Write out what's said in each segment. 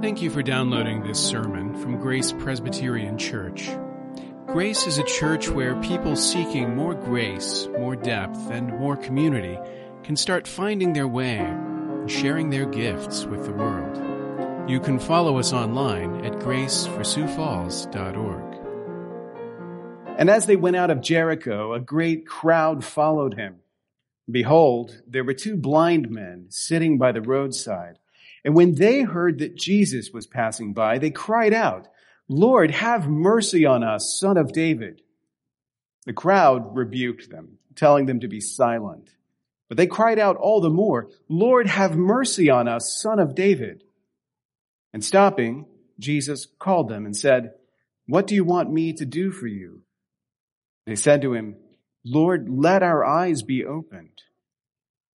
Thank you for downloading this sermon from Grace Presbyterian Church. Grace is a church where people seeking more grace, more depth, and more community can start finding their way and sharing their gifts with the world. You can follow us online at graceforsiouxfalls.org. And as they went out of Jericho, a great crowd followed him. Behold, there were two blind men sitting by the roadside. And when they heard that Jesus was passing by, they cried out, Lord, have mercy on us, son of David. The crowd rebuked them, telling them to be silent. But they cried out all the more, Lord, have mercy on us, son of David. And stopping, Jesus called them and said, What do you want me to do for you? They said to him, Lord, let our eyes be opened.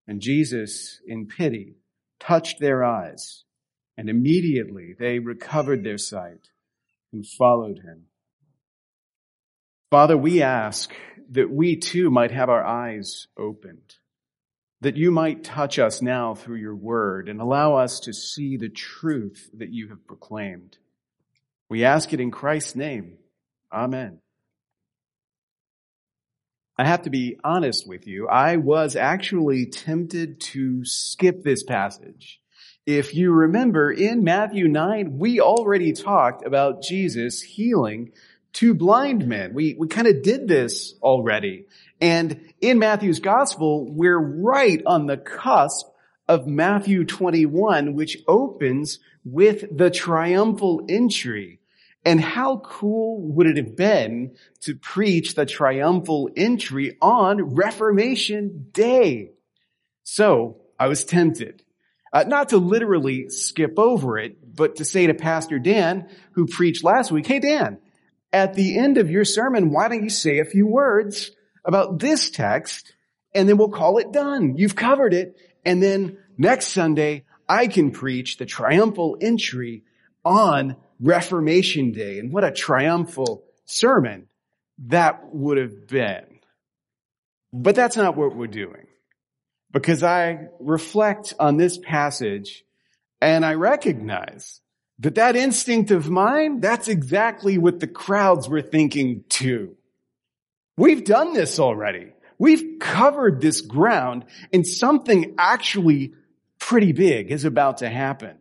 And Jesus, in pity, touched their eyes, and immediately they recovered their sight and followed him. Father, we ask that we too might have our eyes opened, that you might touch us now through your word and allow us to see the truth that you have proclaimed. We ask it in Christ's name. Amen. I have to be honest with you. I was actually tempted to skip this passage. If you remember in Matthew 9, we already talked about Jesus healing two blind men. We, we kind of did this already. And in Matthew's gospel, we're right on the cusp of Matthew 21, which opens with the triumphal entry and how cool would it have been to preach the triumphal entry on Reformation Day? So I was tempted. Uh, not to literally skip over it, but to say to Pastor Dan, who preached last week, hey Dan, at the end of your sermon, why don't you say a few words about this text and then we'll call it done. You've covered it. And then next Sunday, I can preach the triumphal entry on Reformation Day. And what a triumphal sermon that would have been. But that's not what we're doing. Because I reflect on this passage and I recognize that that instinct of mine, that's exactly what the crowds were thinking too. We've done this already. We've covered this ground and something actually pretty big is about to happen.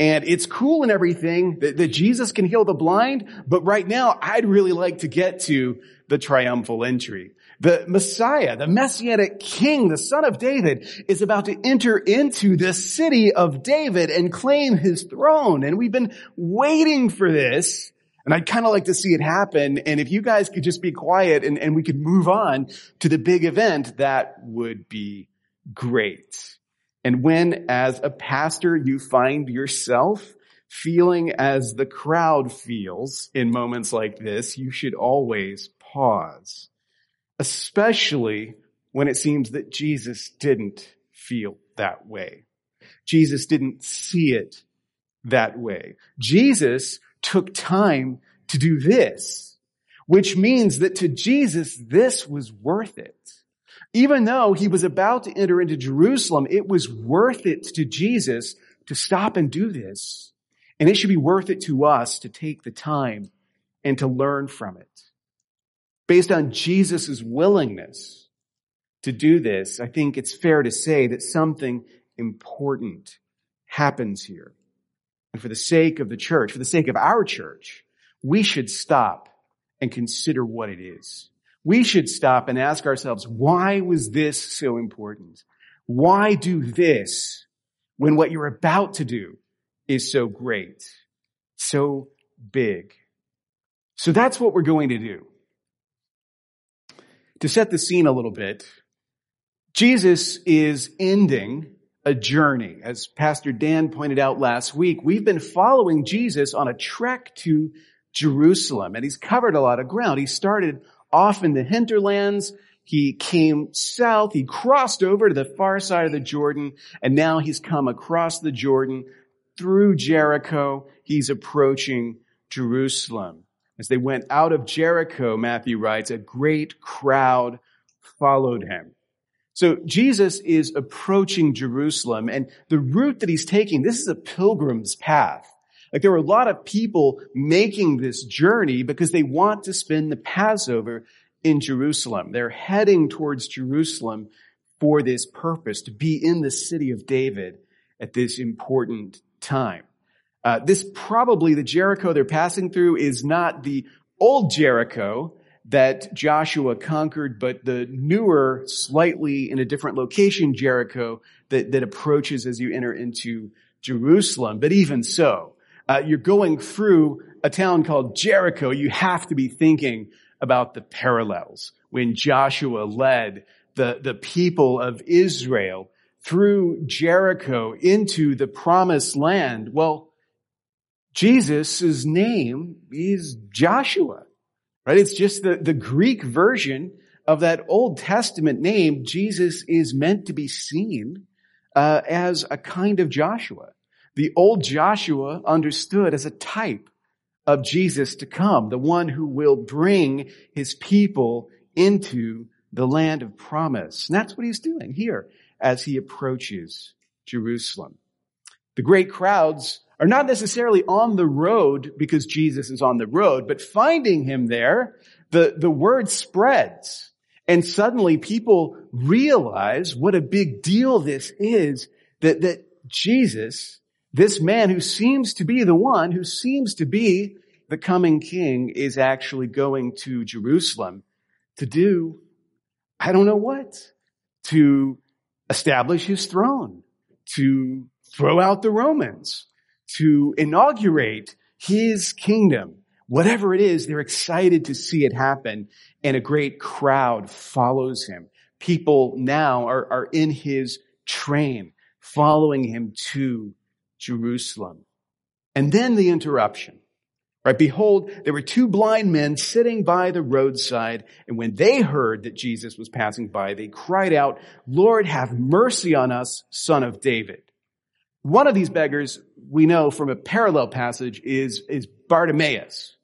And it's cool and everything that, that, Jesus can heal the blind, but right now I'd really like to get to the triumphal entry. The Messiah, the Messianic King, the Son of David is about to enter into the city of David and claim his throne. And we've been waiting for this. And I'd kind of like to see it happen. And if you guys could just be quiet and, and we could move on to the big event, that would be great. And when as a pastor you find yourself feeling as the crowd feels in moments like this, you should always pause, especially when it seems that Jesus didn't feel that way. Jesus didn't see it that way. Jesus took time to do this, which means that to Jesus, this was worth it. Even though he was about to enter into Jerusalem, it was worth it to Jesus to stop and do this. And it should be worth it to us to take the time and to learn from it. Based on Jesus' willingness to do this, I think it's fair to say that something important happens here. And for the sake of the church, for the sake of our church, we should stop and consider what it is we should stop and ask ourselves, why was this so important? Why do this when what you're about to do is so great, so big? So that's what we're going to do. To set the scene a little bit, Jesus is ending a journey. As Pastor Dan pointed out last week, we've been following Jesus on a trek to Jerusalem and he's covered a lot of ground. He started off in the hinterlands. He came south. He crossed over to the far side of the Jordan. And now he's come across the Jordan through Jericho. He's approaching Jerusalem. As they went out of Jericho, Matthew writes, a great crowd followed him. So Jesus is approaching Jerusalem and the route that he's taking, this is a pilgrim's path. Like there were a lot of people making this journey because they want to spend the Passover in Jerusalem. They're heading towards Jerusalem for this purpose, to be in the city of David at this important time. Uh, this probably the Jericho they're passing through is not the old Jericho that Joshua conquered, but the newer, slightly in a different location Jericho that, that approaches as you enter into Jerusalem. But even so, uh, you're going through a town called Jericho. You have to be thinking about the parallels when Joshua led the, the people of Israel through Jericho into the promised land. Well, Jesus' name is Joshua, right? It's just the, the Greek version of that Old Testament name. Jesus is meant to be seen uh, as a kind of Joshua. The old Joshua understood as a type of Jesus to come, the one who will bring his people into the land of promise. And that's what he's doing here as he approaches Jerusalem. The great crowds are not necessarily on the road because Jesus is on the road, but finding him there, the, the word spreads. And suddenly people realize what a big deal this is that, that Jesus, this man who seems to be the one, who seems to be the coming king, is actually going to Jerusalem to do, I don't know what, to establish his throne, to throw out the Romans, to inaugurate his kingdom. Whatever it is, they're excited to see it happen and a great crowd follows him. People now are, are in his train, following him to Jerusalem. And then the interruption. Right? Behold, there were two blind men sitting by the roadside, and when they heard that Jesus was passing by, they cried out, Lord, have mercy on us, son of David. One of these beggars, we know from a parallel passage, is, is Bartimaeus.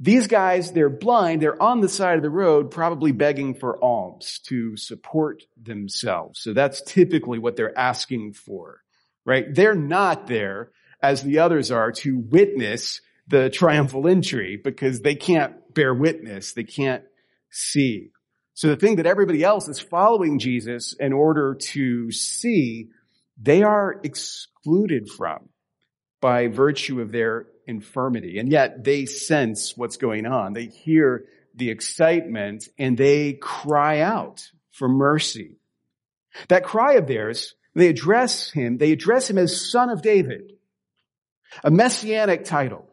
These guys, they're blind, they're on the side of the road, probably begging for alms to support themselves. So that's typically what they're asking for, right? They're not there as the others are to witness the triumphal entry because they can't bear witness. They can't see. So the thing that everybody else is following Jesus in order to see, they are excluded from by virtue of their infirmity. And yet they sense what's going on. They hear the excitement and they cry out for mercy. That cry of theirs, they address him, they address him as son of David, a messianic title.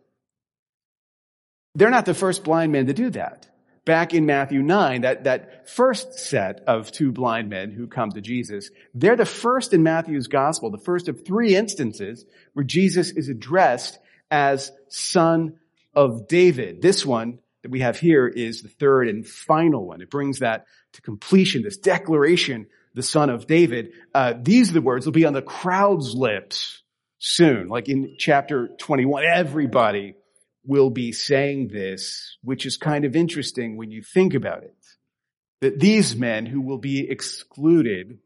They're not the first blind men to do that. Back in Matthew 9, that, that first set of two blind men who come to Jesus, they're the first in Matthew's gospel, the first of three instances where Jesus is addressed as son of David. This one that we have here is the third and final one. It brings that to completion, this declaration, the son of David. Uh, these are the words will be on the crowd's lips soon, like in chapter 21. Everybody will be saying this, which is kind of interesting when you think about it. That these men who will be excluded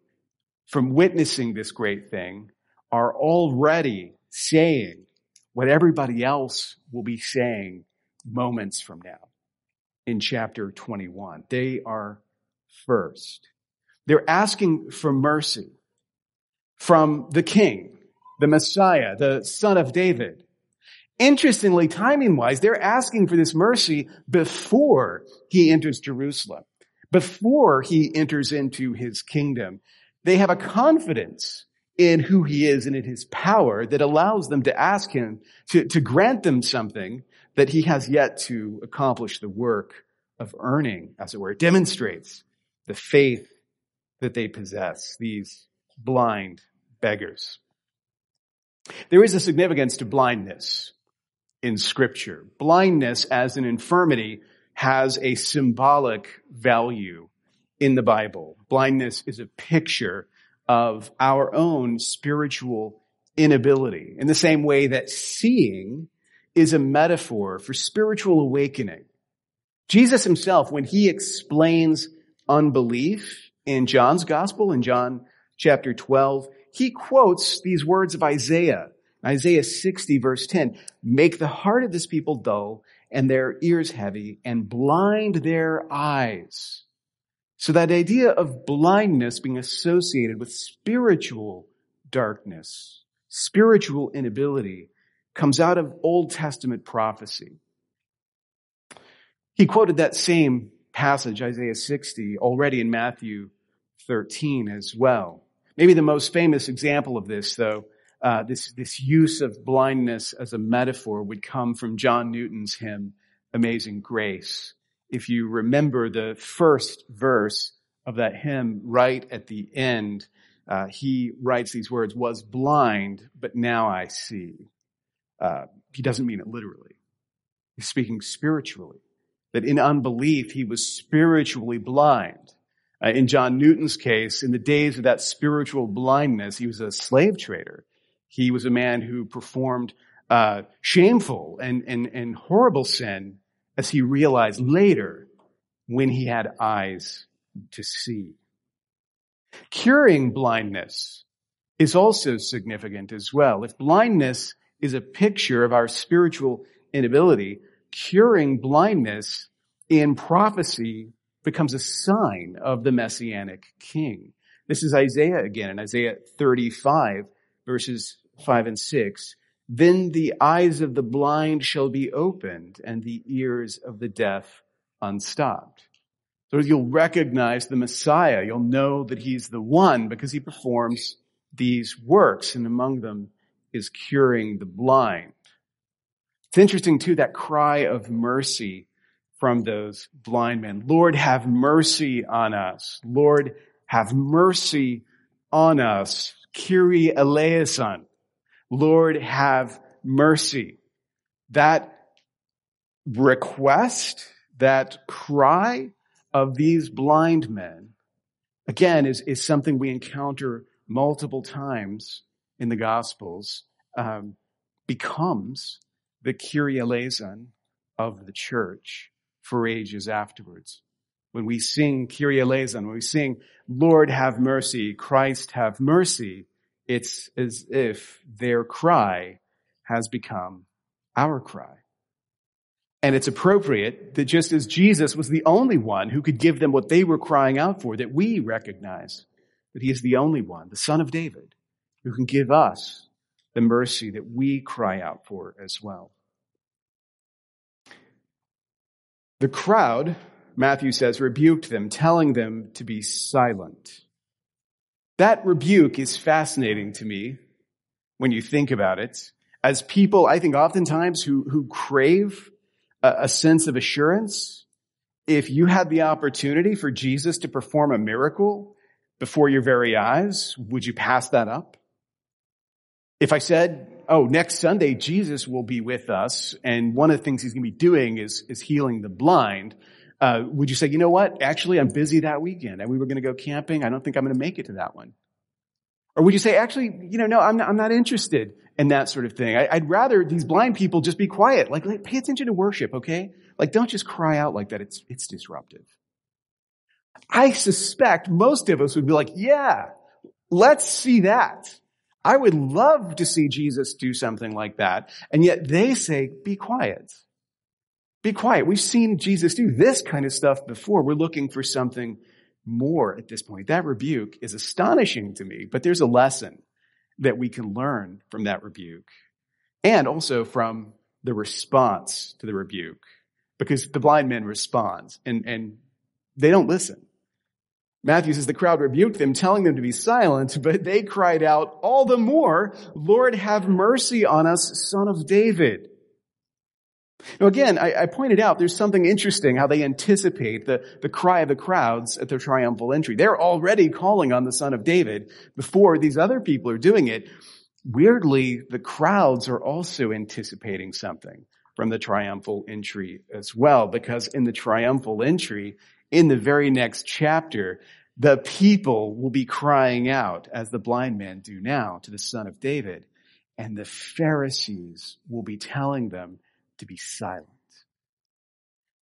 from witnessing this great thing are already saying what everybody else will be saying moments from now in chapter 21. They are first. They're asking for mercy from the king, the Messiah, the son of David. Interestingly, timing wise, they're asking for this mercy before he enters Jerusalem, before he enters into his kingdom. They have a confidence in who he is and in his power that allows them to ask him to, to grant them something that he has yet to accomplish the work of earning, as it were. It demonstrates the faith that they possess, these blind beggars. There is a significance to blindness in scripture. Blindness as an infirmity has a symbolic value in the Bible. Blindness is a picture of our own spiritual inability in the same way that seeing is a metaphor for spiritual awakening. Jesus himself, when he explains unbelief in John's gospel, in John chapter 12, he quotes these words of Isaiah Isaiah 60 verse 10, make the heart of this people dull and their ears heavy and blind their eyes. So that idea of blindness being associated with spiritual darkness, spiritual inability comes out of Old Testament prophecy. He quoted that same passage, Isaiah 60, already in Matthew 13 as well. Maybe the most famous example of this, though, uh, this, this use of blindness as a metaphor would come from John Newton's hymn, Amazing Grace. If you remember the first verse of that hymn right at the end, uh, he writes these words, was blind, but now I see. Uh, he doesn't mean it literally. He's speaking spiritually. That in unbelief, he was spiritually blind. Uh, in John Newton's case, in the days of that spiritual blindness, he was a slave trader. He was a man who performed uh, shameful and, and, and horrible sin as he realized later when he had eyes to see. Curing blindness is also significant as well. If blindness is a picture of our spiritual inability, curing blindness in prophecy becomes a sign of the messianic king. This is Isaiah again in Isaiah 35 verses 5 and 6. Then the eyes of the blind shall be opened and the ears of the deaf unstopped. So you'll recognize the Messiah. You'll know that he's the one because he performs these works and among them is curing the blind. It's interesting too, that cry of mercy from those blind men. Lord, have mercy on us. Lord, have mercy on us. Kyrie eleison. Lord, have mercy. That request, that cry of these blind men, again, is, is something we encounter multiple times in the Gospels, um, becomes the Kyrie eleison of the church for ages afterwards. When we sing Kyrie eleison, when we sing Lord have mercy, Christ have mercy, it's as if their cry has become our cry. And it's appropriate that just as Jesus was the only one who could give them what they were crying out for, that we recognize that he is the only one, the son of David, who can give us the mercy that we cry out for as well. The crowd, Matthew says, rebuked them, telling them to be silent. That rebuke is fascinating to me when you think about it. As people, I think oftentimes who, who crave a, a sense of assurance, if you had the opportunity for Jesus to perform a miracle before your very eyes, would you pass that up? If I said, oh, next Sunday, Jesus will be with us, and one of the things he's going to be doing is, is healing the blind, uh, would you say, you know what? Actually, I'm busy that weekend and we were going to go camping. I don't think I'm going to make it to that one. Or would you say, actually, you know, no, I'm not, I'm not interested in that sort of thing. I, would rather these blind people just be quiet. Like, like, pay attention to worship, okay? Like, don't just cry out like that. It's, it's disruptive. I suspect most of us would be like, yeah, let's see that. I would love to see Jesus do something like that. And yet they say, be quiet. Be quiet. We've seen Jesus do this kind of stuff before. We're looking for something more at this point. That rebuke is astonishing to me, but there's a lesson that we can learn from that rebuke and also from the response to the rebuke because the blind men respond and, and they don't listen. Matthew says the crowd rebuked them, telling them to be silent, but they cried out all the more, Lord, have mercy on us, son of David. Now again, I, I, pointed out there's something interesting how they anticipate the, the cry of the crowds at their triumphal entry. They're already calling on the son of David before these other people are doing it. Weirdly, the crowds are also anticipating something from the triumphal entry as well, because in the triumphal entry, in the very next chapter, the people will be crying out as the blind men do now to the son of David. And the Pharisees will be telling them to be silent.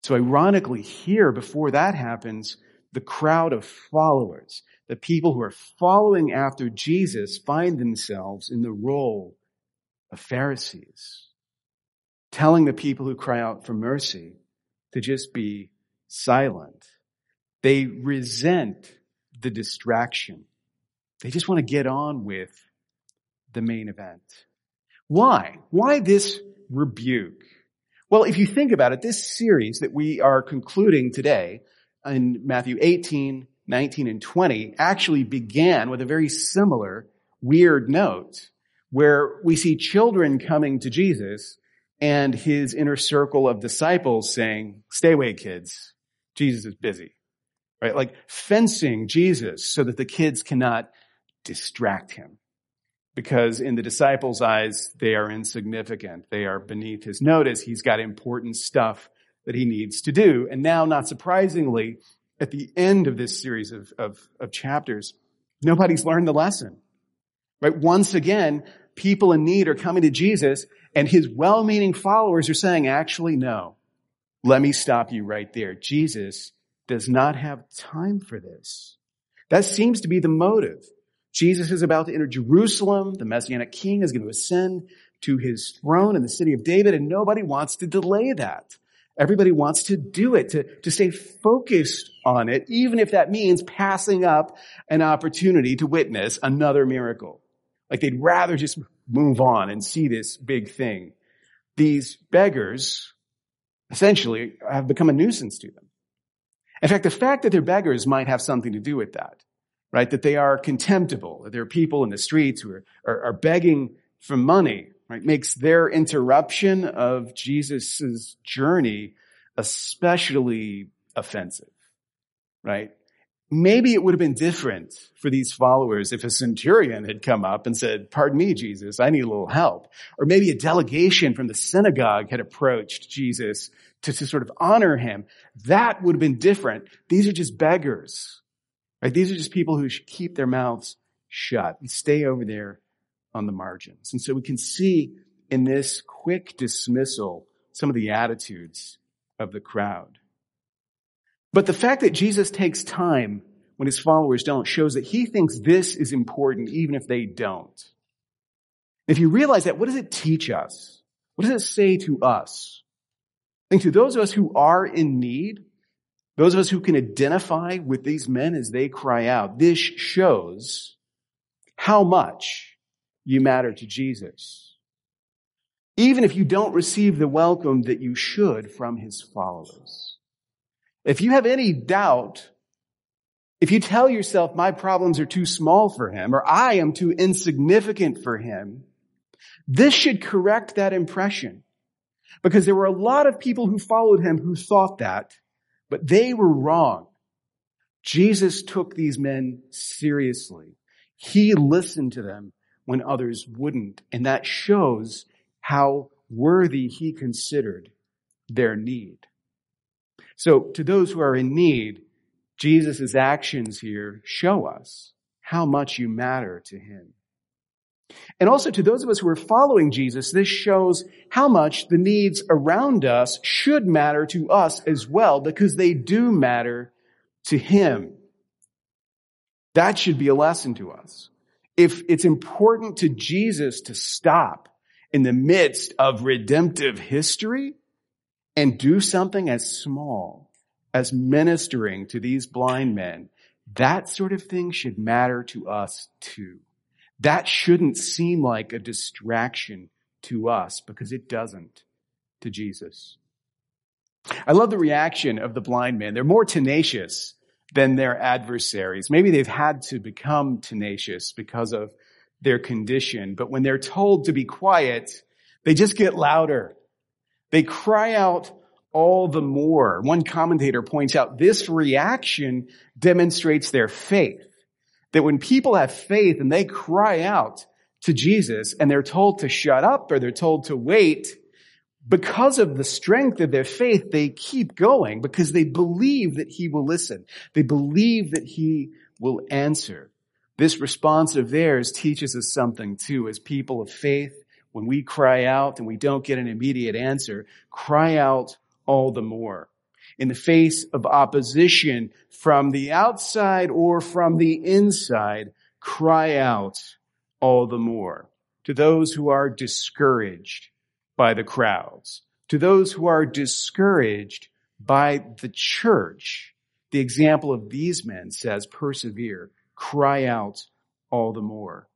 So ironically, here, before that happens, the crowd of followers, the people who are following after Jesus find themselves in the role of Pharisees, telling the people who cry out for mercy to just be silent. They resent the distraction. They just want to get on with the main event. Why? Why this rebuke? Well, if you think about it, this series that we are concluding today in Matthew 18, 19, and 20 actually began with a very similar weird note where we see children coming to Jesus and his inner circle of disciples saying, stay away, kids. Jesus is busy. Right? Like fencing Jesus so that the kids cannot distract him. Because in the disciples' eyes, they are insignificant. They are beneath his notice. He's got important stuff that he needs to do. And now, not surprisingly, at the end of this series of, of, of chapters, nobody's learned the lesson. Right? Once again, people in need are coming to Jesus and his well-meaning followers are saying, actually, no. Let me stop you right there. Jesus does not have time for this. That seems to be the motive. Jesus is about to enter Jerusalem. The Messianic King is going to ascend to his throne in the city of David, and nobody wants to delay that. Everybody wants to do it, to, to stay focused on it, even if that means passing up an opportunity to witness another miracle. Like they'd rather just move on and see this big thing. These beggars essentially have become a nuisance to them. In fact, the fact that they're beggars might have something to do with that, right? That they are contemptible, that there are people in the streets who are, are, are begging for money, right? Makes their interruption of Jesus' journey especially offensive, right? Maybe it would have been different for these followers if a centurion had come up and said, pardon me, Jesus, I need a little help. Or maybe a delegation from the synagogue had approached Jesus to, to sort of honor him. That would have been different. These are just beggars, right? These are just people who should keep their mouths shut and stay over there on the margins. And so we can see in this quick dismissal some of the attitudes of the crowd. But the fact that Jesus takes time when his followers don't shows that he thinks this is important even if they don't. If you realize that, what does it teach us? What does it say to us? I think to those of us who are in need, those of us who can identify with these men as they cry out, this shows how much you matter to Jesus. Even if you don't receive the welcome that you should from his followers. If you have any doubt, if you tell yourself my problems are too small for him or I am too insignificant for him, this should correct that impression. Because there were a lot of people who followed him who thought that, but they were wrong. Jesus took these men seriously. He listened to them when others wouldn't. And that shows how worthy he considered their need. So to those who are in need, Jesus' actions here show us how much you matter to him. And also to those of us who are following Jesus, this shows how much the needs around us should matter to us as well, because they do matter to him. That should be a lesson to us. If it's important to Jesus to stop in the midst of redemptive history, and do something as small as ministering to these blind men, that sort of thing should matter to us too. That shouldn't seem like a distraction to us because it doesn't to Jesus. I love the reaction of the blind men. They're more tenacious than their adversaries. Maybe they've had to become tenacious because of their condition, but when they're told to be quiet, they just get louder they cry out all the more. One commentator points out this reaction demonstrates their faith. That when people have faith and they cry out to Jesus and they're told to shut up or they're told to wait, because of the strength of their faith, they keep going because they believe that he will listen. They believe that he will answer. This response of theirs teaches us something too as people of faith when we cry out and we don't get an immediate answer, cry out all the more. In the face of opposition from the outside or from the inside, cry out all the more. to those who are discouraged by the crowds, to those who are discouraged by the church. The example of these men says, persevere, cry out all the more.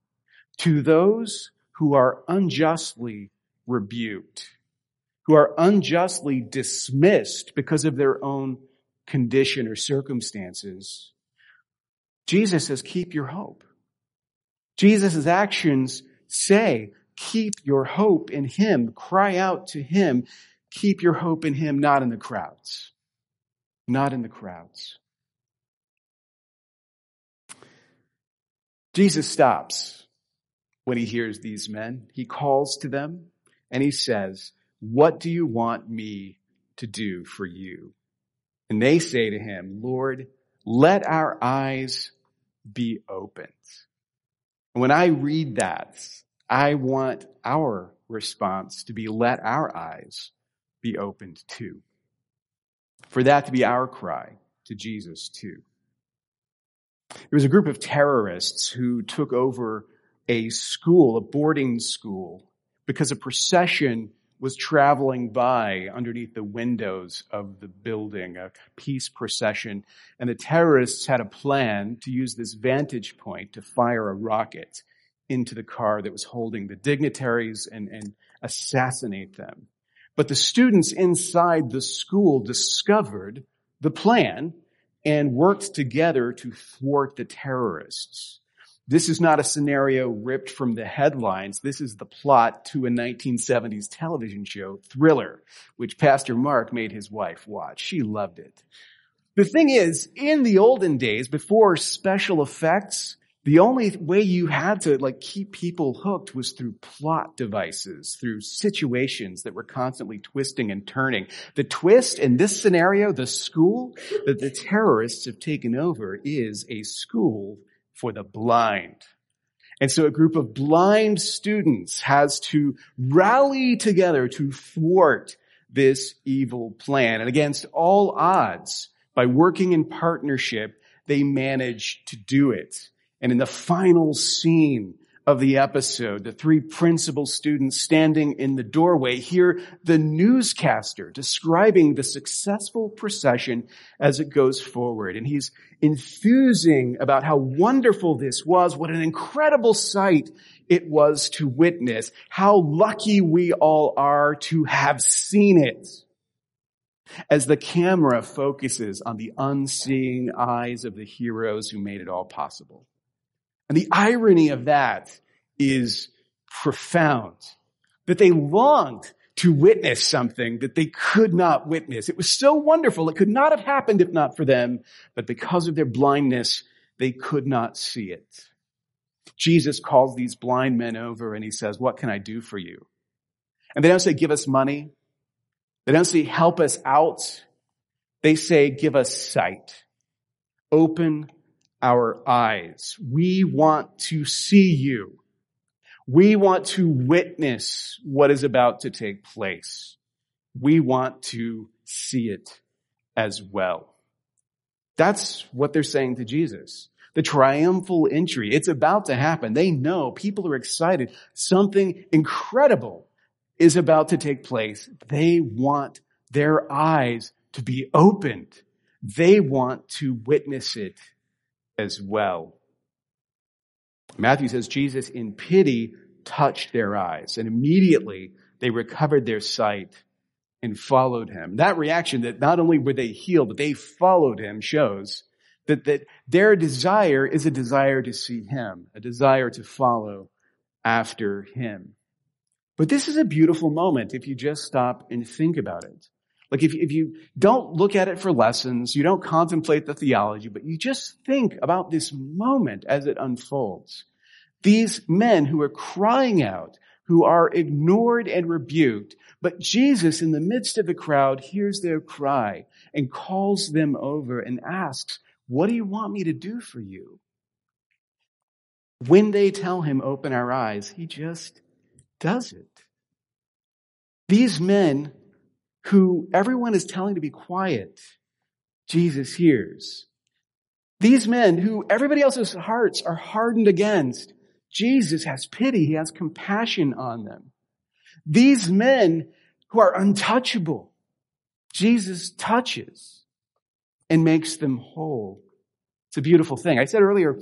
To those who are unjustly rebuked, who are unjustly dismissed because of their own condition or circumstances, Jesus says, keep your hope. Jesus' actions say, keep your hope in Him. Cry out to Him. Keep your hope in Him, not in the crowds. Not in the crowds. Jesus stops when he hears these men. He calls to them and he says, what do you want me to do for you? And they say to him, Lord, let our eyes be opened. And when I read that, I want our response to be let our eyes be opened too. For that to be our cry to Jesus too. There was a group of terrorists who took over a school, a boarding school, because a procession was traveling by underneath the windows of the building, a peace procession, and the terrorists had a plan to use this vantage point to fire a rocket into the car that was holding the dignitaries and, and assassinate them. But the students inside the school discovered the plan and worked together to thwart the terrorists. This is not a scenario ripped from the headlines. This is the plot to a 1970s television show, Thriller, which Pastor Mark made his wife watch. She loved it. The thing is, in the olden days, before special effects, the only way you had to like keep people hooked was through plot devices, through situations that were constantly twisting and turning. The twist in this scenario, the school that the terrorists have taken over is a school for the blind. And so a group of blind students has to rally together to thwart this evil plan. And against all odds, by working in partnership, they manage to do it. And in the final scene of the episode, the three principal students standing in the doorway hear the newscaster describing the successful procession as it goes forward. And he's enthusing about how wonderful this was, what an incredible sight it was to witness, how lucky we all are to have seen it. As the camera focuses on the unseeing eyes of the heroes who made it all possible. And the irony of that is profound. That they longed to witness something that they could not witness. It was so wonderful. It could not have happened if not for them, but because of their blindness, they could not see it. Jesus calls these blind men over and he says, what can I do for you? And they don't say, give us money. They don't say, help us out. They say, give us sight. Open our eyes. We want to see you. We want to witness what is about to take place. We want to see it as well. That's what they're saying to Jesus. The triumphal entry. It's about to happen. They know people are excited. Something incredible is about to take place. They want their eyes to be opened. They want to witness it as well. Matthew says Jesus in pity touched their eyes and immediately they recovered their sight and followed him. That reaction that not only were they healed, but they followed him shows that, that their desire is a desire to see him, a desire to follow after him. But this is a beautiful moment if you just stop and think about it. Like if, if you don't look at it for lessons, you don't contemplate the theology, but you just think about this moment as it unfolds. These men who are crying out, who are ignored and rebuked, but Jesus in the midst of the crowd hears their cry and calls them over and asks, what do you want me to do for you? When they tell him, open our eyes, he just does it. These men who everyone is telling to be quiet, Jesus hears. These men who everybody else's hearts are hardened against, Jesus has pity. He has compassion on them. These men who are untouchable, Jesus touches and makes them whole. It's a beautiful thing. I said earlier,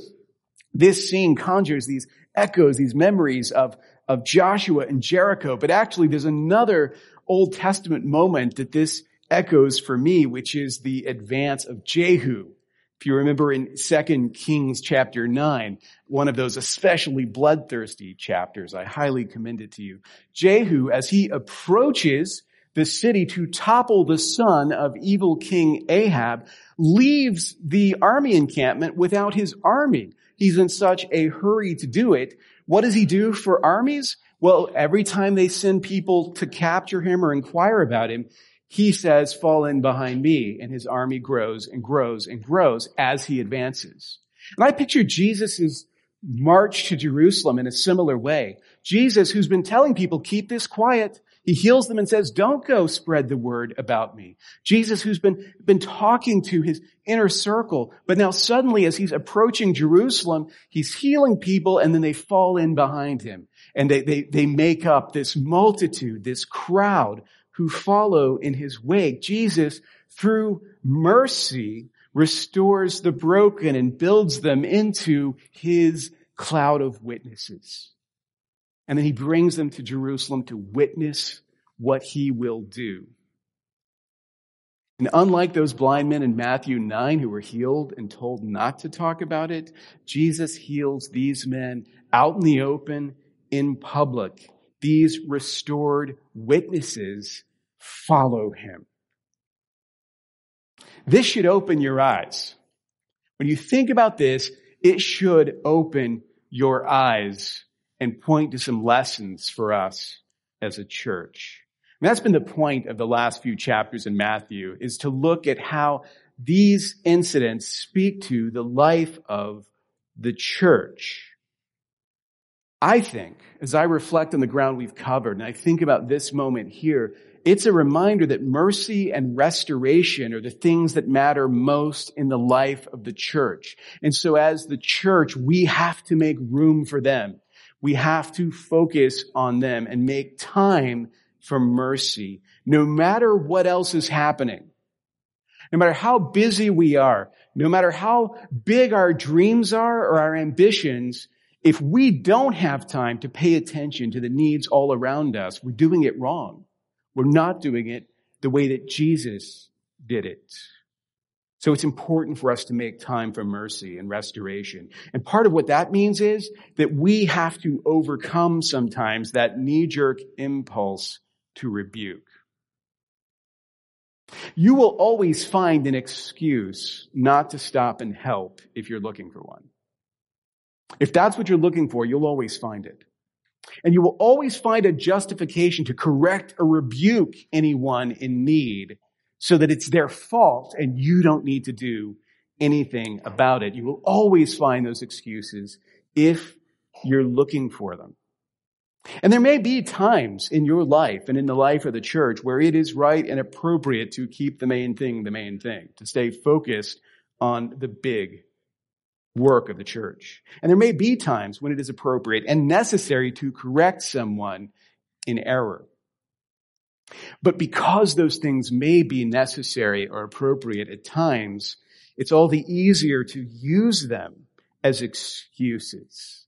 this scene conjures these echoes, these memories of, of Joshua and Jericho, but actually there's another Old Testament moment that this echoes for me, which is the advance of Jehu. If you remember in 2 Kings chapter 9, one of those especially bloodthirsty chapters, I highly commend it to you. Jehu, as he approaches the city to topple the son of evil King Ahab, leaves the army encampment without his army. He's in such a hurry to do it. What does he do for armies? Well, every time they send people to capture him or inquire about him, he says, fall in behind me. And his army grows and grows and grows as he advances. And I picture Jesus' march to Jerusalem in a similar way. Jesus, who's been telling people, keep this quiet. He heals them and says, don't go spread the word about me. Jesus, who's been, been talking to his inner circle, but now suddenly as he's approaching Jerusalem, he's healing people and then they fall in behind him. And they, they, they make up this multitude, this crowd who follow in his wake. Jesus, through mercy, restores the broken and builds them into his cloud of witnesses. And then he brings them to Jerusalem to witness what he will do. And unlike those blind men in Matthew 9 who were healed and told not to talk about it, Jesus heals these men out in the open, in public. These restored witnesses follow him. This should open your eyes. When you think about this, it should open your eyes and point to some lessons for us as a church. And that's been the point of the last few chapters in Matthew is to look at how these incidents speak to the life of the church. I think, as I reflect on the ground we've covered, and I think about this moment here, it's a reminder that mercy and restoration are the things that matter most in the life of the church. And so as the church, we have to make room for them. We have to focus on them and make time for mercy, no matter what else is happening. No matter how busy we are, no matter how big our dreams are or our ambitions, if we don't have time to pay attention to the needs all around us, we're doing it wrong. We're not doing it the way that Jesus did it. So it's important for us to make time for mercy and restoration. And part of what that means is that we have to overcome sometimes that knee-jerk impulse to rebuke. You will always find an excuse not to stop and help if you're looking for one. If that's what you're looking for, you'll always find it. And you will always find a justification to correct or rebuke anyone in need so that it's their fault and you don't need to do anything about it. You will always find those excuses if you're looking for them. And there may be times in your life and in the life of the church where it is right and appropriate to keep the main thing the main thing, to stay focused on the big work of the church. And there may be times when it is appropriate and necessary to correct someone in error. But because those things may be necessary or appropriate at times, it's all the easier to use them as excuses.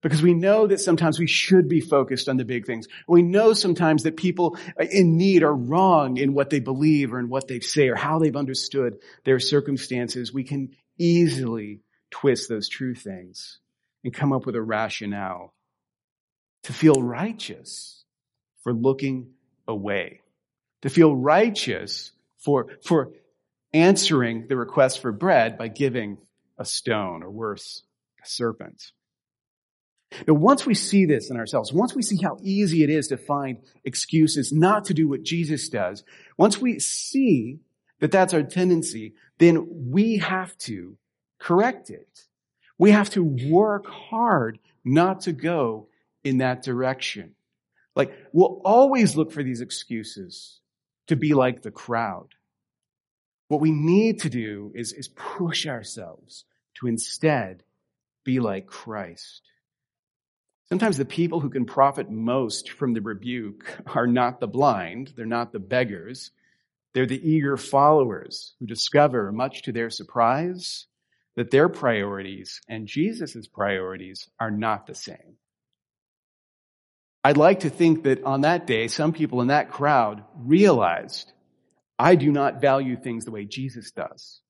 Because we know that sometimes we should be focused on the big things. We know sometimes that people in need are wrong in what they believe or in what they say or how they've understood their circumstances. We can easily twist those true things and come up with a rationale to feel righteous for looking away, to feel righteous for, for answering the request for bread by giving a stone or worse, a serpent. Now, once we see this in ourselves, once we see how easy it is to find excuses not to do what Jesus does, once we see that that's our tendency, then we have to correct it. We have to work hard not to go in that direction. Like, we'll always look for these excuses to be like the crowd. What we need to do is, is push ourselves to instead be like Christ. Sometimes the people who can profit most from the rebuke are not the blind, they're not the beggars, they're the eager followers who discover, much to their surprise, that their priorities and Jesus' priorities are not the same. I'd like to think that on that day, some people in that crowd realized, I do not value things the way Jesus does.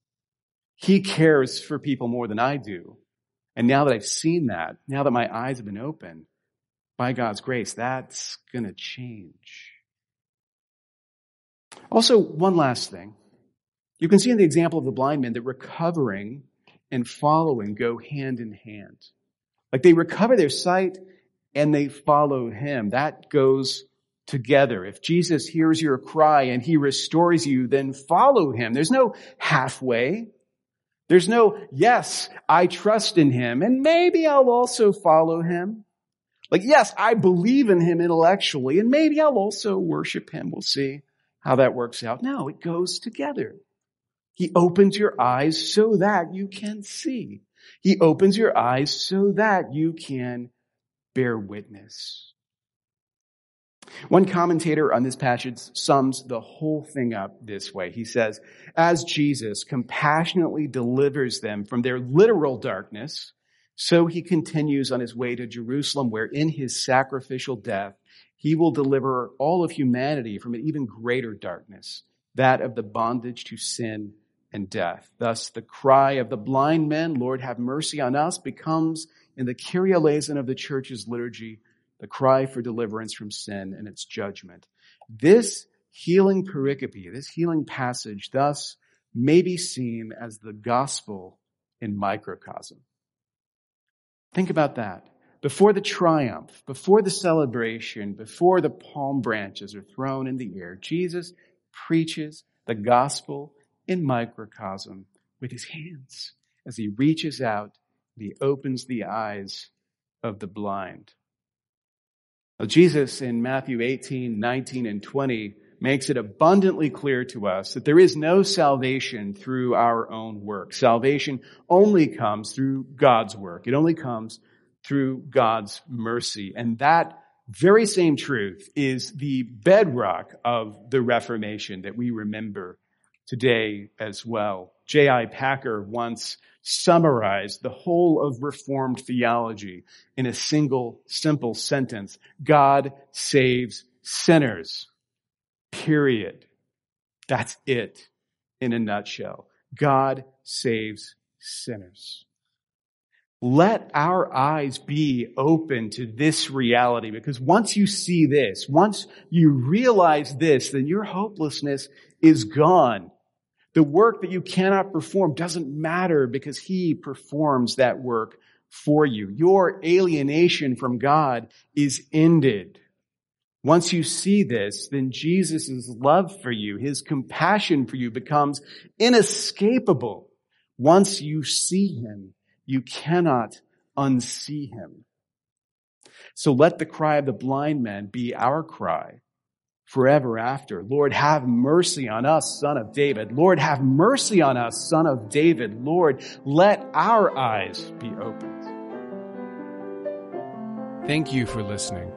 He cares for people more than I do. And now that I've seen that, now that my eyes have been opened, by God's grace, that's gonna change. Also, one last thing. You can see in the example of the blind men that recovering and following go hand in hand. Like they recover their sight and they follow him. That goes together. If Jesus hears your cry and he restores you, then follow him. There's no halfway. There's no, yes, I trust in him and maybe I'll also follow him. Like, yes, I believe in him intellectually and maybe I'll also worship him. We'll see how that works out. No, it goes together. He opens your eyes so that you can see. He opens your eyes so that you can bear witness. One commentator on this passage sums the whole thing up this way. He says, as Jesus compassionately delivers them from their literal darkness, so he continues on his way to Jerusalem where in his sacrificial death, he will deliver all of humanity from an even greater darkness, that of the bondage to sin and death. Thus, the cry of the blind men, Lord, have mercy on us, becomes in the Kyrie eleison of the church's liturgy, the cry for deliverance from sin and its judgment. This healing pericope, this healing passage, thus may be seen as the gospel in microcosm. Think about that. Before the triumph, before the celebration, before the palm branches are thrown in the air, Jesus preaches the gospel in microcosm with his hands as he reaches out he opens the eyes of the blind. Now, Jesus in Matthew 18, 19, and 20 makes it abundantly clear to us that there is no salvation through our own work. Salvation only comes through God's work. It only comes through God's mercy. And that very same truth is the bedrock of the Reformation that we remember today as well. J.I. Packer once summarized the whole of Reformed theology in a single simple sentence. God saves sinners. Period. That's it in a nutshell. God saves sinners. Let our eyes be open to this reality because once you see this, once you realize this, then your hopelessness is gone. The work that you cannot perform doesn't matter because He performs that work for you. Your alienation from God is ended. Once you see this, then Jesus' love for you, His compassion for you becomes inescapable. Once you see Him, you cannot unsee Him. So let the cry of the blind man be our cry forever after. Lord, have mercy on us, son of David. Lord, have mercy on us, son of David. Lord, let our eyes be opened. Thank you for listening.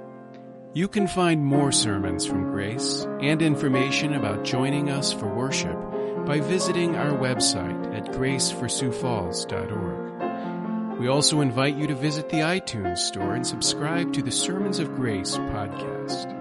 You can find more sermons from Grace and information about joining us for worship by visiting our website at graceforsiouxfalls.org. We also invite you to visit the iTunes store and subscribe to the Sermons of Grace podcast.